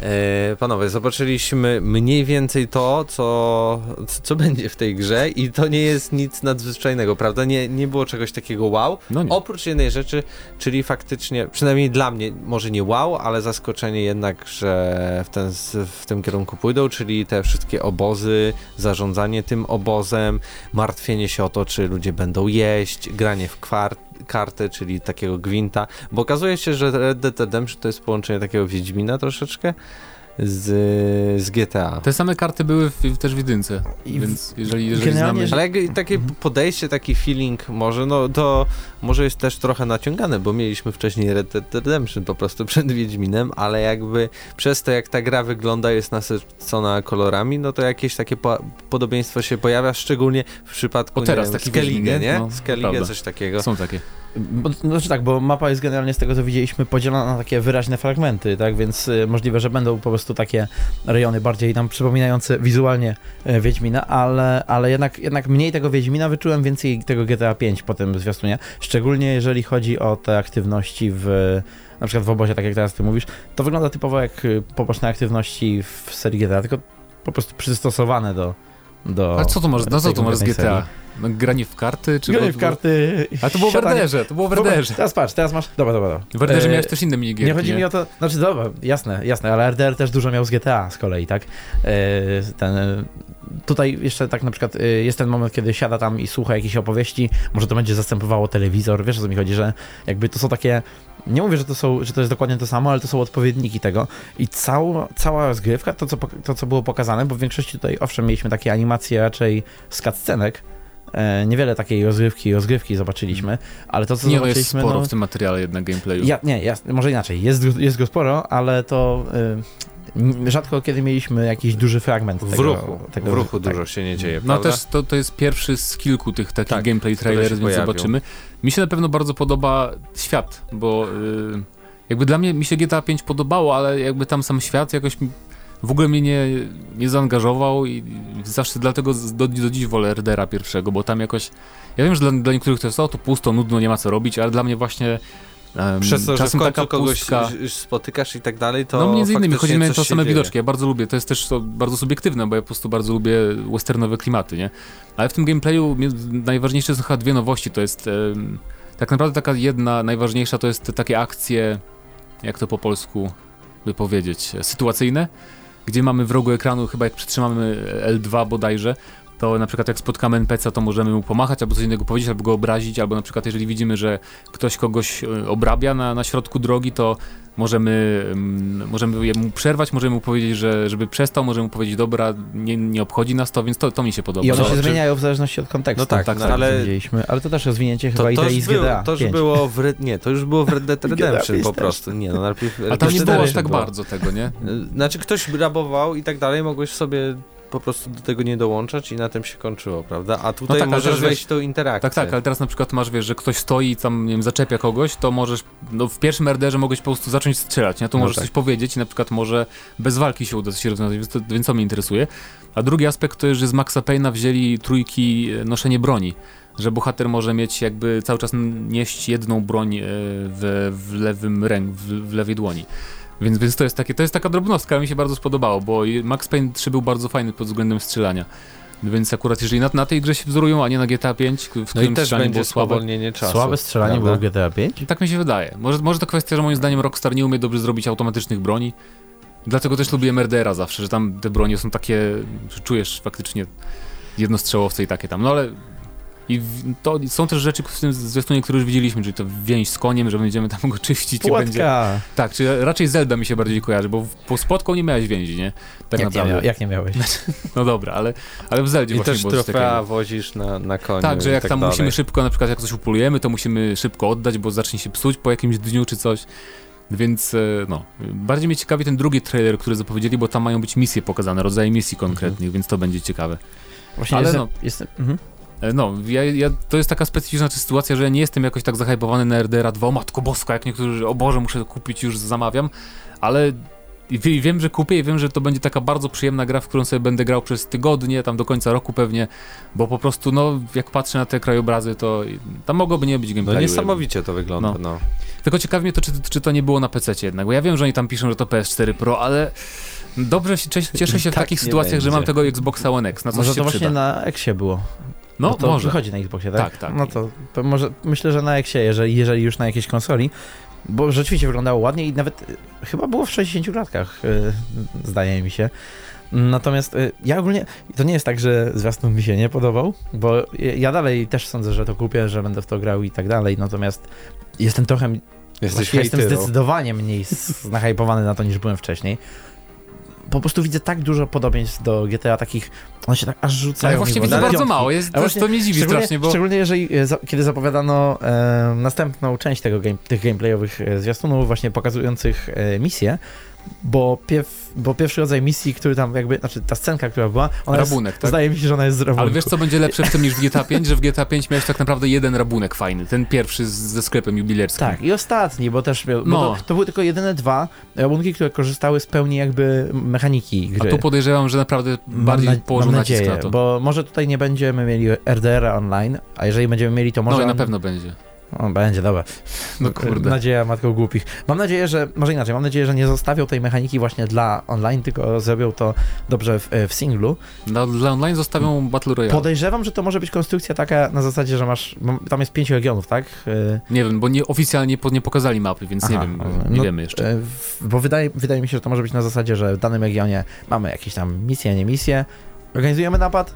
A: E, panowie, zobaczyliśmy mniej więcej to, co, co będzie w tej grze i to nie jest nic nadzwyczajnego, prawda? Nie, nie było czegoś takiego wow. No Oprócz jednej rzeczy, czyli faktycznie, przynajmniej dla mnie, może nie wow, ale zaskoczenie jednak, że w, ten, w tym kierunku pójdą, czyli te wszystkie obozy, zarządzanie tym obozem, martwienie się o to, czy ludzie będą jeść, granie w kwart kartę, czyli takiego gwinta, bo okazuje się, że Red Dead Redemption to jest połączenie takiego Wiedźmina troszeczkę z, z GTA.
B: Te same karty były w, też w jedynce, I więc jeżeli, jeżeli znamy...
A: Ale jak, takie podejście, taki feeling może, no to może jest też trochę naciągane, bo mieliśmy wcześniej Red Dead Redemption po prostu przed Wiedźminem, ale jakby przez to jak ta gra wygląda, jest nasycona kolorami, no to jakieś takie po podobieństwo się pojawia, szczególnie w przypadku
B: o, teraz, nie wiem, Skellige,
A: nie? No, Skellige, coś takiego.
B: Są takie.
C: Bo, znaczy tak, bo mapa jest generalnie z tego co widzieliśmy podzielona na takie wyraźne fragmenty, tak, więc y, możliwe, że będą po prostu takie rejony bardziej nam przypominające wizualnie y, Wiedźmina, ale, ale jednak, jednak mniej tego Wiedźmina wyczułem, więcej tego GTA 5 po tym zwiastunie, szczególnie jeżeli chodzi o te aktywności w na przykład w obozie, tak jak teraz ty mówisz, to wygląda typowo jak y, poboczne aktywności w serii GTA, tylko po prostu przystosowane do, do
B: Ale co to może, no co to może z GTA? Serii. No, granie w karty? Czy
C: granie w karty.
B: A to było w Werderze, to było w Werderze.
C: Teraz patrz, teraz masz. Dobra, dobra.
B: W Werderze e... miałeś też inne minigierki.
C: Nie chodzi nie? mi o to. Znaczy, dobra, jasne, jasne, ale RDR też dużo miał z GTA z kolei, tak? E, ten, tutaj jeszcze tak na przykład e, jest ten moment, kiedy siada tam i słucha jakiejś opowieści, może to będzie zastępowało telewizor, wiesz o co mi chodzi, że jakby to są takie nie mówię, że to, są, że to jest dokładnie to samo, ale to są odpowiedniki tego i cała, cała rozgrywka, to co, to co było pokazane, bo w większości tutaj owszem mieliśmy takie animacje raczej z cutscenek, E, niewiele takiej rozgrywki, rozgrywki zobaczyliśmy, ale to co
B: nie,
C: zobaczyliśmy...
B: jest sporo no, w tym materiale jednak gameplayu.
C: Ja, nie, ja, może inaczej, jest, jest go sporo, ale to... Y, rzadko kiedy mieliśmy jakiś duży fragment w tego.
A: Ruchu, tego, w ruchu tak. dużo się nie dzieje,
B: No prawda? też to, to jest pierwszy z kilku tych takich tak, gameplay trailerów, więc zobaczymy. Mi się na pewno bardzo podoba świat, bo y, jakby dla mnie mi się GTA 5 podobało, ale jakby tam sam świat jakoś w ogóle mnie nie, nie zaangażował i zawsze dlatego do, do dziś wolę RDR-a pierwszego, bo tam jakoś, ja wiem, że dla, dla niektórych to jest o, to pusto, nudno, nie ma co robić, ale dla mnie właśnie
A: Um, Przez to, czasem że taka kogoś pustka... spotykasz i tak dalej, to
B: No między innymi chodzi mi o to same widoczki. Ja bardzo lubię, to jest też to bardzo subiektywne, bo ja po prostu bardzo lubię westernowe klimaty, nie? Ale w tym gameplayu najważniejsze są chyba dwie nowości. To jest um, tak naprawdę taka jedna, najważniejsza to jest takie akcje, jak to po polsku by powiedzieć, sytuacyjne gdzie mamy w rogu ekranu, chyba jak przytrzymamy L2 bodajże, to na przykład jak spotkamy NPC, to możemy mu pomachać, albo coś innego powiedzieć, albo go obrazić, albo na przykład jeżeli widzimy, że ktoś kogoś e, obrabia na, na środku drogi, to możemy, um, możemy mu przerwać, możemy mu powiedzieć, że, żeby przestał, możemy mu powiedzieć, dobra, nie, nie obchodzi nas to, więc to, to mi się podoba.
C: I one się zmieniają w zależności od kontekstu.
A: No tak, tak,
C: no, ale... Ale to też rozwinięcie chyba to, idei z GTA
A: To już było w Red, nie, to już było w Red Dead Redemption po prostu. Nie, no najpierw...
B: A tam nie było aż tak bardzo tego, nie?
A: Znaczy ktoś rabował i tak dalej, mogłeś sobie po prostu do tego nie dołączać i na tym się kończyło, prawda? A tutaj no tak, możesz wejść w tą interakcję.
B: Tak, tak, ale teraz na przykład masz, wiesz, że ktoś stoi i tam, nie wiem, zaczepia kogoś, to możesz, no w pierwszym RDR-ze mogłeś po prostu zacząć strzelać, nie? Tu no możesz tak. coś powiedzieć i na przykład może bez walki się uda się rozwiązać, więc to, więc to mnie interesuje. A drugi aspekt to jest, że z Maxa Payne'a wzięli trójki e, noszenie broni że bohater może mieć jakby cały czas nieść jedną broń e, w, w lewym ręku, w, w lewej dłoni. Więc, więc to jest takie, to jest taka drobnostka, mi się bardzo spodobało, bo Max Payne 3 był bardzo fajny pod względem strzelania. Więc akurat jeżeli na, na tej grze się wzorują, a nie na GTA 5, w
A: no którym też strzelanie było słabe. czasu.
C: Słabe strzelanie prawda? było GTA 5?
B: Tak mi się wydaje. Może, może to kwestia, że moim zdaniem Rockstar nie umie dobrze zrobić automatycznych broni. Dlatego też lubię MRDR-a zawsze, że tam te bronie są takie, że czujesz faktycznie jednostrzałowce i takie tam. No ale i to są też rzeczy w tym zwiastunie, które już widzieliśmy, czyli to więź z koniem, że będziemy tam go czyścić.
C: Płotka.
B: Będzie... Tak, czy raczej Zelda mi się bardziej kojarzy, bo po spotką nie miałeś więzi, nie?
C: Tak jak, naprawdę. Nie jak nie miałeś?
B: No dobra, ale, ale w Zeldzie
A: I
B: właśnie
A: też było trofea wozisz na, na koniu.
B: Tak, że jak tak tam dalej. musimy szybko, na przykład jak coś upolujemy, to musimy szybko oddać, bo zacznie się psuć po jakimś dniu czy coś. Więc e, no, bardziej mnie ciekawi ten drugi trailer, który zapowiedzieli, bo tam mają być misje pokazane, rodzaje misji konkretnych, mhm. więc to będzie ciekawe.
C: Właśnie Ale jestem, no, jestem, mhm.
B: E, no, ja, ja, to jest taka specyficzna sytuacja, że ja nie jestem jakoś tak zahypowany na RDR 2, o matko boska, jak niektórzy, o Boże, muszę to kupić, już zamawiam, ale i wiem, że kupię i wiem, że to będzie taka bardzo przyjemna gra, w którą sobie będę grał przez tygodnie, tam do końca roku pewnie, bo po prostu, no, jak patrzę na te krajobrazy, to tam mogłoby nie być no gameplayu.
A: No niesamowicie to wygląda, no. no.
B: Tylko ciekawi mnie to, czy, czy to nie było na PC jednak, bo ja wiem, że oni tam piszą, że to PS4 Pro, ale dobrze się, cieszę się w tak takich sytuacjach, będzie. że mam tego Xboxa One X, na coś
C: Może
B: to
C: właśnie na Xie było.
B: No, no
C: to
B: może.
C: wychodzi na Xboxie, tak?
B: Tak, tak.
C: No to, to może, myślę, że na Xie, jeżeli, jeżeli już na jakiejś konsoli, bo rzeczywiście wyglądało ładnie i nawet y, chyba było w 60 klatkach, y, zdaje mi się. Natomiast y, ja ogólnie, to nie jest tak, że zwiastun mi się nie podobał, bo ja dalej też sądzę, że to kupię, że będę w to grał i tak dalej, natomiast jestem trochę, jestem zdecydowanie mniej znahajpowany na to niż byłem wcześniej po prostu widzę tak dużo podobieństw do GTA takich, one się tak aż rzucają. Ale
B: właśnie widzę bardzo mało, jest, to, właśnie, to mnie dziwi strasznie, bo...
C: Szczególnie jeżeli, e, kiedy zapowiadano e, następną część tego game, tych gameplayowych e, zwiastunów właśnie pokazujących e, misje, bo, pierw, bo pierwszy rodzaj misji, który tam jakby, znaczy ta scenka, która była, ona rabunek, jest, tak? zdaje mi się, że ona jest z rabunku.
B: Ale wiesz, co będzie lepsze w tym niż w GTA 5, że w GTA 5 miałeś tak naprawdę jeden rabunek fajny, ten pierwszy z, ze sklepem jubilerskim.
C: Tak, i ostatni, bo też miał, no. bo to, to, były tylko jedyne dwa rabunki, które korzystały z pełni jakby mechaniki gry.
B: A tu podejrzewam, że naprawdę bardziej na, położył mam nadzieję, na to.
C: bo może tutaj nie będziemy mieli RDR-a online, a jeżeli będziemy mieli, to może...
B: No i na pewno będzie.
C: O, będzie, dobra. No kurde. Nadzieja matką głupich. Mam nadzieję, że, może inaczej, mam nadzieję, że nie zostawią tej mechaniki właśnie dla online, tylko zrobią to dobrze w, w singlu.
B: No, dla online zostawią Battle Royale.
C: Podejrzewam, że to może być konstrukcja taka na zasadzie, że masz, tam jest pięć regionów, tak?
B: Y, nie wiem, bo nie, oficjalnie nie pokazali mapy, więc Aha, nie wiem, nie no, wiemy jeszcze. Y,
C: bo wydaje, wydaje mi się, że to może być na zasadzie, że w danym regionie mamy jakieś tam misje, nie misje, organizujemy napad,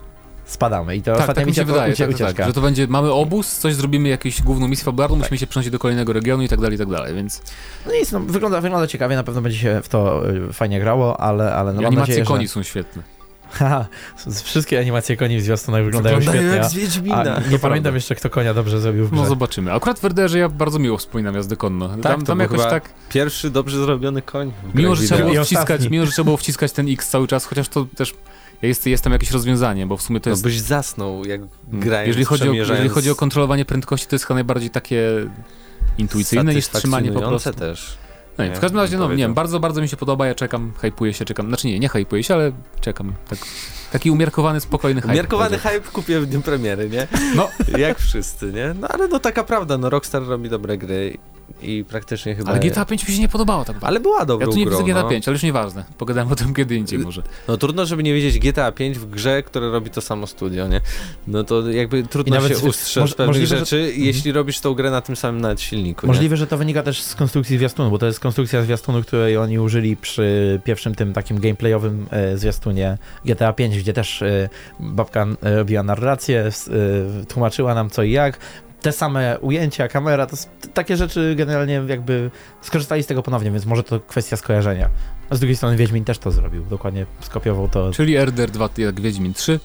C: spadamy. I to
B: tak, tak mi się wydaje, ucie, tak, tak, że to będzie, mamy obóz, coś zrobimy, jakąś główną misję fabularną, tak. musimy się przenosić do kolejnego regionu i tak dalej, i tak dalej, więc...
C: No nic, no, wygląda, wygląda ciekawie, na pewno będzie się w to y, fajnie grało, ale, ale no,
B: I animacje
C: nadzieję,
B: koni
C: że...
B: są świetne.
C: Haha, wszystkie animacje koni w zwiastunach wyglądają,
A: wyglądają
C: świetnie.
A: jak z Wiedźmina.
C: nie pamiętam jeszcze, kto konia dobrze zrobił w
B: No zobaczymy. Akurat w Werderze ja bardzo miło wspominam jazdę konno.
A: Tak, tam, tam jakoś tak... Pierwszy dobrze zrobiony koń.
B: Mimo że, trzeba było wciskać, mimo, że trzeba było wciskać ten X cały czas, chociaż to też jest, jest tam jakieś rozwiązanie, bo w sumie to no jest...
A: No byś zasnął, jak mm. grając,
B: jeżeli chodzi, o, jeżeli chodzi o kontrolowanie prędkości, to jest chyba najbardziej takie intuicyjne niż trzymanie po prostu.
A: też.
B: No nie, w każdym razie, no nie wiem, bardzo, bardzo mi się podoba, ja czekam, hypuję się, czekam, znaczy nie, nie hypuję się, ale czekam, tak, taki umiarkowany, spokojny hype.
A: Umiarkowany hype kupię w dniu premiery, nie? No. Jak wszyscy, nie? No ale no taka prawda, no Rockstar robi dobre gry i praktycznie chyba...
B: Ale GTA 5 mi się nie podobało tak
A: Ale była dobra
B: Ja tu nie widzę GTA
A: no.
B: 5, ale już nieważne. Pogadamy o tym kiedy indziej może.
A: No trudno, żeby nie widzieć GTA 5 w grze, które robi to samo studio, nie? No to jakby trudno się ustrzec pewnych możliwe, rzeczy, że... jeśli robisz tą grę na tym samym nawet silniku.
C: Możliwe, nie? że to wynika też z konstrukcji zwiastunu, bo to jest konstrukcja zwiastunu, której oni użyli przy pierwszym tym takim gameplayowym e, zwiastunie GTA 5, gdzie też e, babka e, robiła narrację, e, tłumaczyła nam co i jak te same ujęcia, kamera, to takie rzeczy generalnie jakby skorzystali z tego ponownie, więc może to kwestia skojarzenia. A z drugiej strony Wiedźmin też to zrobił, dokładnie skopiował to.
B: Czyli RDR 2 jak Wiedźmin 3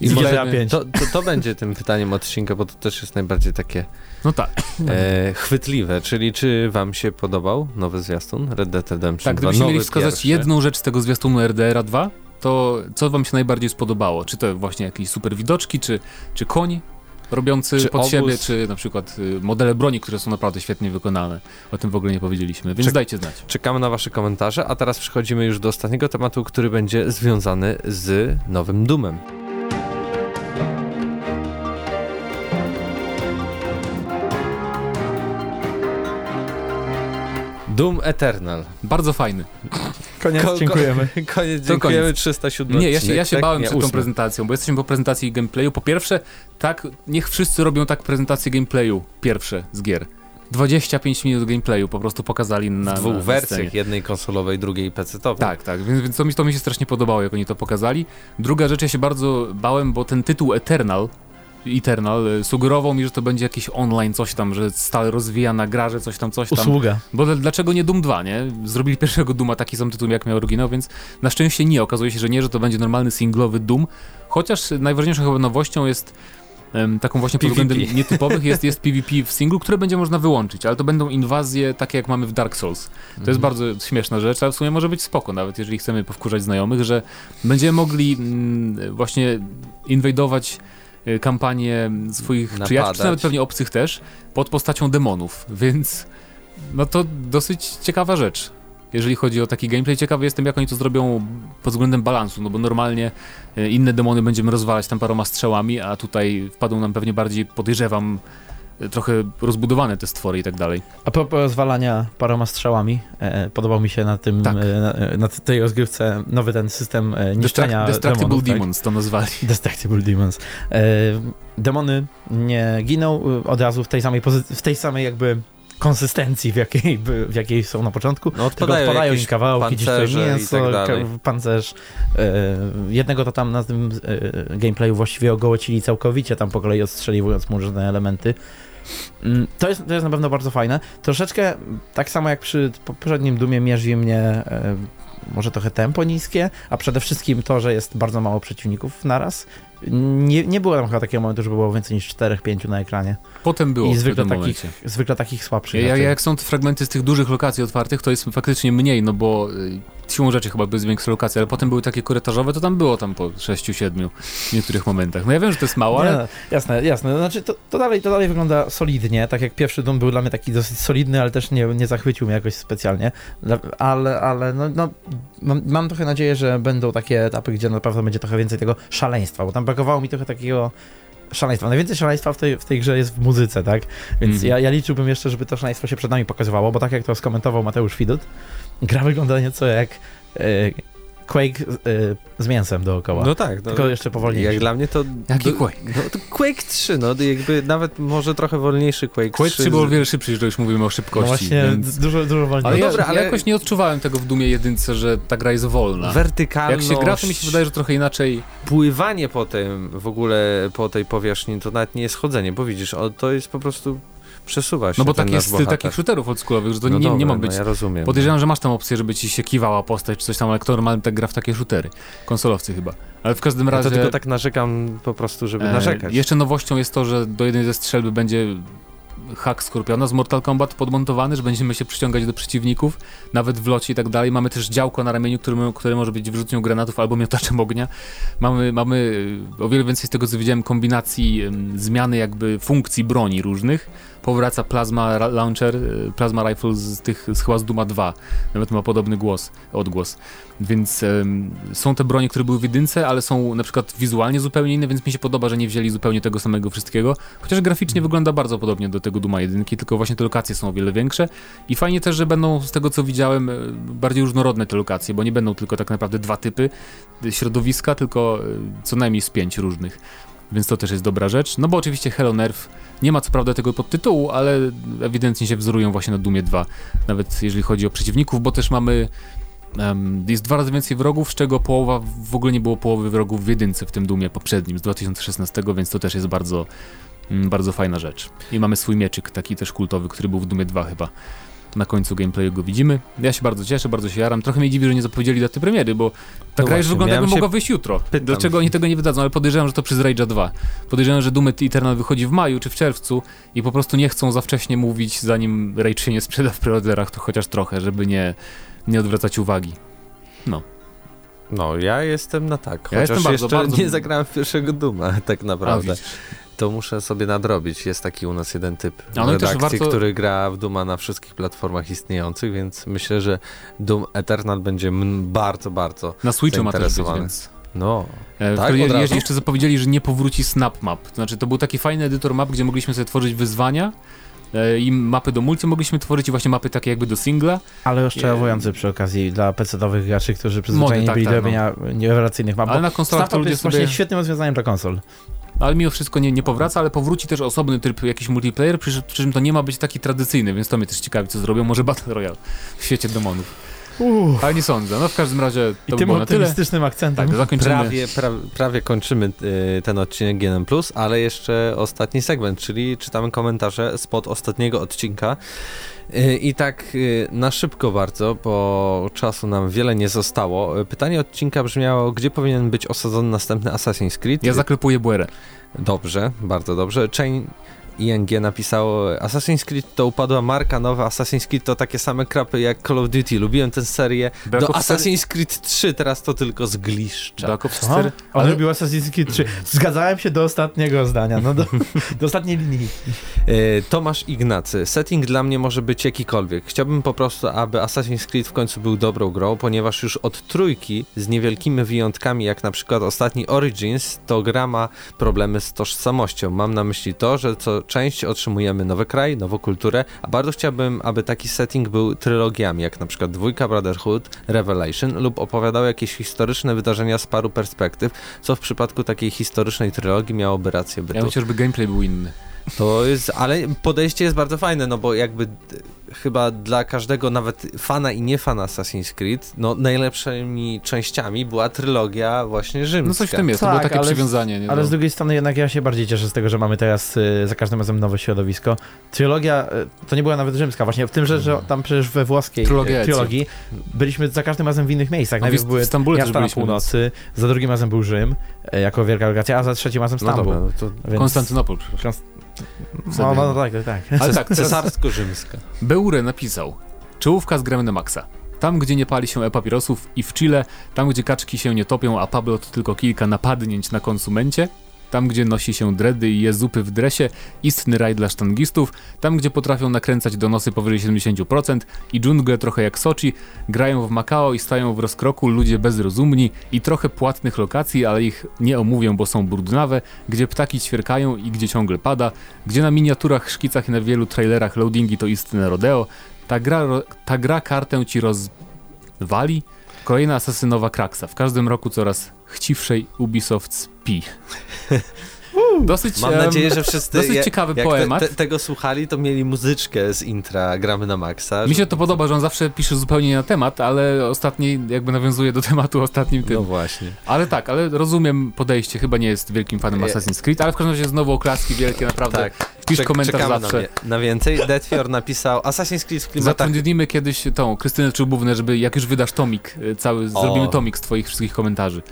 C: i GTA 5.
A: To, to, to, będzie tym pytaniem odcinka, bo to też jest najbardziej takie
B: no tak.
A: E, chwytliwe, czyli czy wam się podobał nowy zwiastun Red Dead Redemption
B: Tak, gdybyście mieli wskazać pierwszy. jedną rzecz z tego zwiastunu RDR 2, to co wam się najbardziej spodobało? Czy to właśnie jakieś super widoczki, czy, czy koń? Robiący czy pod obóz... siebie, czy na przykład y, modele broni, które są naprawdę świetnie wykonane. O tym w ogóle nie powiedzieliśmy, więc Czek dajcie znać.
A: Czekamy na wasze komentarze, a teraz przechodzimy już do ostatniego tematu, który będzie związany z nowym Dumem. Doom Eternal.
B: Bardzo fajny.
C: Koniec, ko dziękujemy.
A: Koniec, dziękujemy, koniec. 307
B: Nie, ja się, ja się tak? bałem przed tą prezentacją, bo jesteśmy po prezentacji gameplayu. Po pierwsze, tak, niech wszyscy robią tak prezentację gameplayu, pierwsze z gier. 25 minut gameplayu po prostu pokazali na
A: W dwóch
B: na
A: wersjach, jednej konsolowej, drugiej PC-towej.
B: Tak, tak, więc, więc to, mi, to mi się strasznie podobało, jak oni to pokazali. Druga rzecz, ja się bardzo bałem, bo ten tytuł Eternal, Eternal y, sugerował mi, że to będzie jakiś online coś tam, że stale rozwija na graże coś tam, coś tam.
C: Usługa.
B: Bo dlaczego nie Doom 2, nie? Zrobili pierwszego Duma taki sam tytuł, jak miał oryginał, więc na szczęście nie. Okazuje się, że nie, że to będzie normalny singlowy Doom, chociaż najważniejszą chyba nowością jest taką właśnie pod względem nietypowych jest, jest PvP w singlu, które będzie można wyłączyć, ale to będą inwazje takie jak mamy w Dark Souls. To mhm. jest bardzo śmieszna rzecz, ale w sumie może być spoko nawet, jeżeli chcemy powkurzać znajomych, że będziemy mogli mm, właśnie inwajdować kampanię swoich Napadać. przyjaciół, czy nawet pewnie obcych też, pod postacią demonów, więc no to dosyć ciekawa rzecz. Jeżeli chodzi o taki gameplay, ciekawy jestem, jak oni to zrobią pod względem balansu, no bo normalnie y, inne demony będziemy rozwalać tam paroma strzałami, a tutaj wpadną nam pewnie bardziej, podejrzewam, trochę rozbudowane te stwory i tak dalej.
C: A propos rozwalania paroma strzałami, e, podobał mi się na tym, tak. e, na, na, tej rozgrywce nowy ten system e, niszczenia
B: Destructible
C: demonów,
B: tak? Demons tak? to nazwali.
C: Destructible Demons. E, demony nie giną e, od razu w tej samej, w tej samej jakby konsystencji, w jakiej, w jakiej są na początku, no, odpadają tylko odpadają im kawałki, gdzieś tutaj mięso, tak pancerz. E, jednego to tam na tym e, gameplayu właściwie ogołocili całkowicie, tam po kolei odstrzeliwując mu różne elementy. Mm, to jest, to jest na pewno bardzo fajne. Troszeczkę tak samo jak przy poprzednim Dumie mierzy mnie e, może trochę tempo niskie, a przede wszystkim to, że jest bardzo mało przeciwników naraz. Nie, nie było tam chyba takiego momentu, żeby było więcej niż 4-5 na ekranie.
B: Potem było
C: I zwykle, takich, zwykle takich słabszych.
B: Ja, jak są fragmenty z tych dużych lokacji otwartych, to jest faktycznie mniej, no bo y, siłą rzeczy chyba były większe lokacje, ale potem były takie korytarzowe, to tam było tam po 6-7 w niektórych momentach. No ja wiem, że to jest mało, ale... Nie, no,
C: jasne, jasne. Znaczy to, to, dalej, to dalej wygląda solidnie, tak jak pierwszy dom był dla mnie taki dosyć solidny, ale też nie, nie zachwycił mnie jakoś specjalnie. Ale, ale no, no mam, mam trochę nadzieję, że będą takie etapy, gdzie naprawdę będzie trochę więcej tego szaleństwa, bo tam brakowało mi trochę takiego szaleństwa. Najwięcej szaleństwa w tej, w tej grze jest w muzyce, tak? Więc mm. ja, ja liczyłbym jeszcze, żeby to szaleństwo się przed nami pokazywało, bo tak jak to skomentował Mateusz Widut, gra wygląda nieco jak e, Quake y, z mięsem dookoła.
A: No tak. No,
C: tylko jeszcze powolniejszy.
A: Jak dla mnie to...
B: Jaki Quake?
A: No, to Quake 3, no jakby nawet może trochę wolniejszy Quake,
B: Quake 3. 3 był o wiele szybszy, że już mówimy o szybkości. No
C: właśnie, więc... dużo, dużo wolniejszy.
B: Ale, no dobra, ale jakoś nie odczuwałem tego w Dumie jedynce, że ta gra jest wolna.
A: Wertykalność...
B: Jak się gra, to mi się wydaje, że trochę inaczej...
A: Pływanie po tym, w ogóle po tej powierzchni, to nawet nie jest chodzenie, bo widzisz, to jest po prostu przesuwa się.
B: No bo tak jest styl takich shooterów oldschoolowych, że to no nie, dobra, nie ma być.
A: No ja rozumiem.
B: Podejrzewam, że masz tam opcję, żeby ci się kiwała postać czy coś tam, ale kto normalnie tak gra w takie shootery? Konsolowcy chyba. Ale w każdym razie. Ja
A: to tylko tak narzekam po prostu, żeby e, narzekać.
B: Jeszcze nowością jest to, że do jednej ze strzelby będzie hak Skorpiona z Mortal Kombat podmontowany, że będziemy się przyciągać do przeciwników, nawet w locie i tak dalej. Mamy też działko na ramieniu, które, które może być wrzucą granatów albo miotaczem ognia. Mamy, mamy o wiele więcej z tego, co widziałem, kombinacji zmiany jakby funkcji broni różnych powraca Plasma Launcher, y, Plasma Rifle z tych, z chyba z Duma 2, nawet ma podobny głos, odgłos. Więc um, są te bronie, które były w jedynce, ale są na przykład wizualnie zupełnie inne, więc mi się podoba, że nie wzięli zupełnie tego samego wszystkiego, chociaż graficznie wygląda bardzo podobnie do tego Duma jedynki, tylko właśnie te lokacje są o wiele większe. I fajnie też, że będą z tego co widziałem y, bardziej różnorodne te lokacje, bo nie będą tylko tak naprawdę dwa typy środowiska, tylko co najmniej z pięć różnych więc to też jest dobra rzecz. No bo oczywiście Hello Nerf nie ma co prawda tego podtytułu, ale ewidentnie się wzorują właśnie na Dumie 2, nawet jeżeli chodzi o przeciwników, bo też mamy jest dwa razy więcej wrogów, z czego połowa, w ogóle nie było połowy wrogów w jedynce w tym Dumie poprzednim z 2016, więc to też jest bardzo, mm, bardzo fajna rzecz. I mamy swój mieczyk, taki też kultowy, który był w Dumie 2 chyba na końcu gameplayu go widzimy. Ja się bardzo cieszę, bardzo się jaram. Trochę mnie dziwi, że nie zapowiedzieli daty premiery, bo ta no gra już wygląda jakby mogła wyjść jutro. Pytam. Dlaczego oni tego nie wydadzą? Ale podejrzewam, że to przez Rage'a 2. Podejrzewam, że Doom Eternal wychodzi w maju czy w czerwcu i po prostu nie chcą za wcześnie mówić, zanim Rage się nie sprzeda w preorderach, to chociaż trochę, żeby nie, nie odwracać uwagi. No.
A: No, ja jestem na tak. Chociaż ja jestem bardzo, jeszcze bardzo... nie zagrałem pierwszego Duma, tak naprawdę. A, to muszę sobie nadrobić. Jest taki u nas jeden typ no, redakcji, warto... który gra w Duma na wszystkich platformach istniejących, więc myślę, że Doom Eternal będzie bardzo, bardzo
B: Na Switchu ma też być, więc...
A: No.
B: E, tak, je, jeszcze zapowiedzieli, że nie powróci Snap Map. To znaczy, to był taki fajny edytor map, gdzie mogliśmy sobie tworzyć wyzwania e, i mapy do multi mogliśmy tworzyć i właśnie mapy takie jakby do singla.
C: Ale oszczędzające przy okazji dla PC-owych graczy, którzy przyzwyczajeni tak, byli tak, do robienia no. map.
B: Ale na konsolach to ludzie
C: jest
B: sobie...
C: właśnie świetnym rozwiązaniem dla konsol
B: ale mimo wszystko nie, nie powraca, ale powróci też osobny tryb jakiś multiplayer, przy, przy czym to nie ma być taki tradycyjny, więc to mnie też ciekawi, co zrobią. Może Battle Royale w świecie demonów. Uff. Ale nie sądzę. No w każdym razie to I
C: tym optymistycznym akcentem.
B: Tak, zakończymy.
A: Prawie, pra, prawie kończymy y, ten odcinek GNM+, ale jeszcze ostatni segment, czyli czytamy komentarze spod ostatniego odcinka. I tak y, na szybko bardzo, bo czasu nam wiele nie zostało. Pytanie odcinka brzmiało, gdzie powinien być osadzony następny Assassin's Creed?
B: Ja zaklepuję Buerę.
A: Dobrze, bardzo dobrze. Chain ING napisał Assassin's Creed to upadła marka, nowa Assassin's Creed to takie same krapy jak Call of Duty. Lubiłem tę serię. Do Assassin's Creed 3 teraz to tylko zgliszcza.
C: Black Ops 4? Ale lubił Assassin's Creed 3. Zgadzałem się do ostatniego zdania, no do, do ostatniej linii.
A: E, Tomasz Ignacy. Setting dla mnie może być jakikolwiek. Chciałbym po prostu, aby Assassin's Creed w końcu był dobrą grą, ponieważ już od trójki z niewielkimi wyjątkami, jak na przykład ostatni Origins, to gra ma problemy z tożsamością. Mam na myśli to, że co część otrzymujemy nowy kraj, nową kulturę, a bardzo chciałbym, aby taki setting był trylogiami, jak na przykład dwójka Brotherhood, Revelation lub opowiadał jakieś historyczne wydarzenia z paru perspektyw, co w przypadku takiej historycznej trylogii miałoby rację bytu.
B: Ja żeby gameplay był inny.
A: To jest, ale podejście jest bardzo fajne, no bo jakby chyba dla każdego, nawet fana i nie fana Assassin's Creed, no najlepszymi częściami była trylogia właśnie rzymska. No
B: coś w tym jest, tak, to było tak, takie ale, przywiązanie. Nie
C: ale z drugiej strony jednak ja się bardziej cieszę z tego, że mamy teraz y, za każdym razem nowe środowisko. Trylogia y, to nie była nawet rzymska, właśnie w tym, że, że tam przecież we włoskiej y, trylogii byliśmy za każdym razem w innych miejscach.
B: No, Najpierw były Stambule miasta
C: na północy, za drugim razem był Rzym, y, jako wielka lokacja, a za trzecim razem no Stambuł. No dobra,
B: to... Więc... Konstantynopol, przepraszam.
C: No, no, no, tak, tak. tak.
A: Ale tak, cesarsko-rzymska.
B: Beure napisał, czołówka z gramy na maksa. Tam, gdzie nie pali się e-papierosów i w Chile, tam, gdzie kaczki się nie topią, a Pablo to tylko kilka napadnięć na konsumencie, tam gdzie nosi się dredy i je zupy w dresie, istny raj dla sztangistów, tam gdzie potrafią nakręcać donosy powyżej 70% i dżungle trochę jak Sochi, grają w Makao i stają w rozkroku ludzie bezrozumni i trochę płatnych lokacji, ale ich nie omówią, bo są brudnawe, gdzie ptaki ćwierkają i gdzie ciągle pada, gdzie na miniaturach, szkicach i na wielu trailerach loadingi to istne rodeo, ta gra, ta gra kartę ci rozwali, Kolejna asasynowa kraksa. W każdym roku coraz chciwszej Ubisoft spi.
A: Dosyć, Mam nadzieję, że wszyscy
B: dosyć ciekawy jak poemat.
A: Te, te, tego słuchali, to mieli muzyczkę z intra Gramy na Maxa.
B: Mi się to podoba, że on zawsze pisze zupełnie nie na temat, ale ostatni jakby nawiązuje do tematu ostatnim tym.
A: No właśnie.
B: Ale tak, ale rozumiem podejście, chyba nie jest wielkim fanem Assassin's Creed, ale w każdym razie znowu oklaski wielkie, naprawdę. Tak. Pisz Czek komentarz zawsze.
A: Na, na więcej. Deathfior napisał Assassin's Creed w klimatach...
B: Zatrudnimy kiedyś tą Krystynę Czubównę, żeby jak już wydasz tomik y, cały, o. zrobimy tomik z twoich wszystkich komentarzy.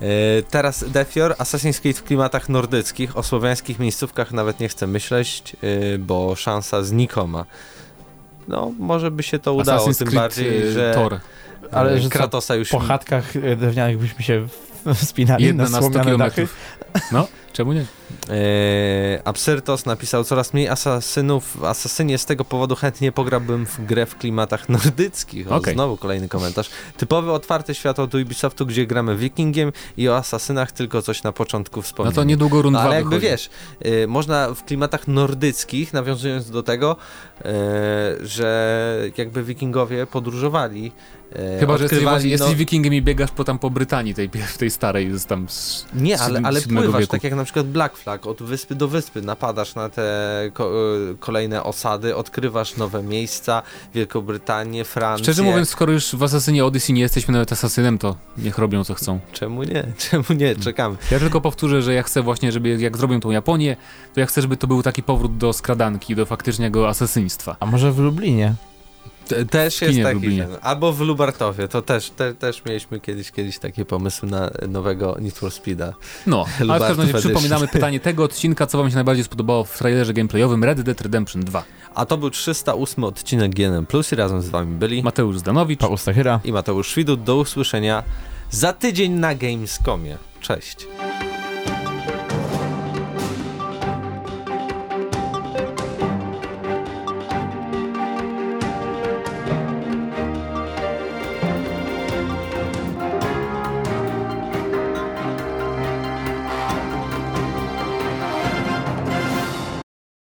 A: E, teraz Defior, Assassin's Creed w klimatach nordyckich, o słowiańskich miejscówkach nawet nie chcę myśleć, e, bo szansa znikoma. No, może by się to udało, Assassin's tym Creed, bardziej, e, że...
B: Tor.
C: Ale że Kratosa już... Po chatkach drewnianych byśmy się wspinali
B: Jedna
C: na
B: na 100
C: słomiane
B: km.
C: dachy.
B: No, czemu nie?
A: Eee, Absyrtos napisał coraz mniej asasynów. W Asasynie z tego powodu chętnie pograłbym w grę w klimatach nordyckich. O,
B: Okej.
A: Znowu kolejny komentarz. Typowy otwarty świat od Ubisoftu, gdzie gramy wikingiem i o asasynach tylko coś na początku
B: No
A: wspomnieć.
B: to niedługo rund
A: No,
B: 2
A: ale jakby
B: wychodzi.
A: wiesz, y, można w klimatach nordyckich, nawiązując do tego, y, że jakby wikingowie podróżowali. y,
B: Chyba, że jesteś, właśnie, jesteś
A: no,
B: wikingiem i biegasz po tam po Brytanii, tej, w tej starej, z tam z
A: Nie, ale, ale pływasz,
B: wieku.
A: tak jak na przykład Black Flag, od wyspy do wyspy, napadasz na te ko y, kolejne osady, odkrywasz nowe miejsca, Wielką Brytanię, Francję.
B: Szczerze mówiąc, skoro już w Assassinie Odyssey nie jesteśmy nawet asasynem, to niech robią co chcą.
A: Czemu nie? Czemu nie? Czekamy.
B: Ja tylko powtórzę, że ja chcę właśnie, żeby jak zrobią tą Japonię, to ja chcę, żeby to był taki powrót do skradanki, do faktycznego asesyństwa.
C: A może w Lublinie?
A: Te- Też jest taki ten. Albo w Lubartowie, to też, te, też mieliśmy kiedyś, kiedyś takie pomysły na nowego Need for Speeda.
B: No, ale w
A: Lubartów
B: każdym razie przypominamy pytanie tego odcinka, co wam się najbardziej spodobało w trailerze gameplayowym Red Dead Redemption 2.
A: A to był 308 odcinek GNM Plus i razem z wami byli
B: Mateusz Zdanowicz,
C: Paul Stachyra.
A: i Mateusz Widut. Do usłyszenia za tydzień na Gamescomie. Cześć.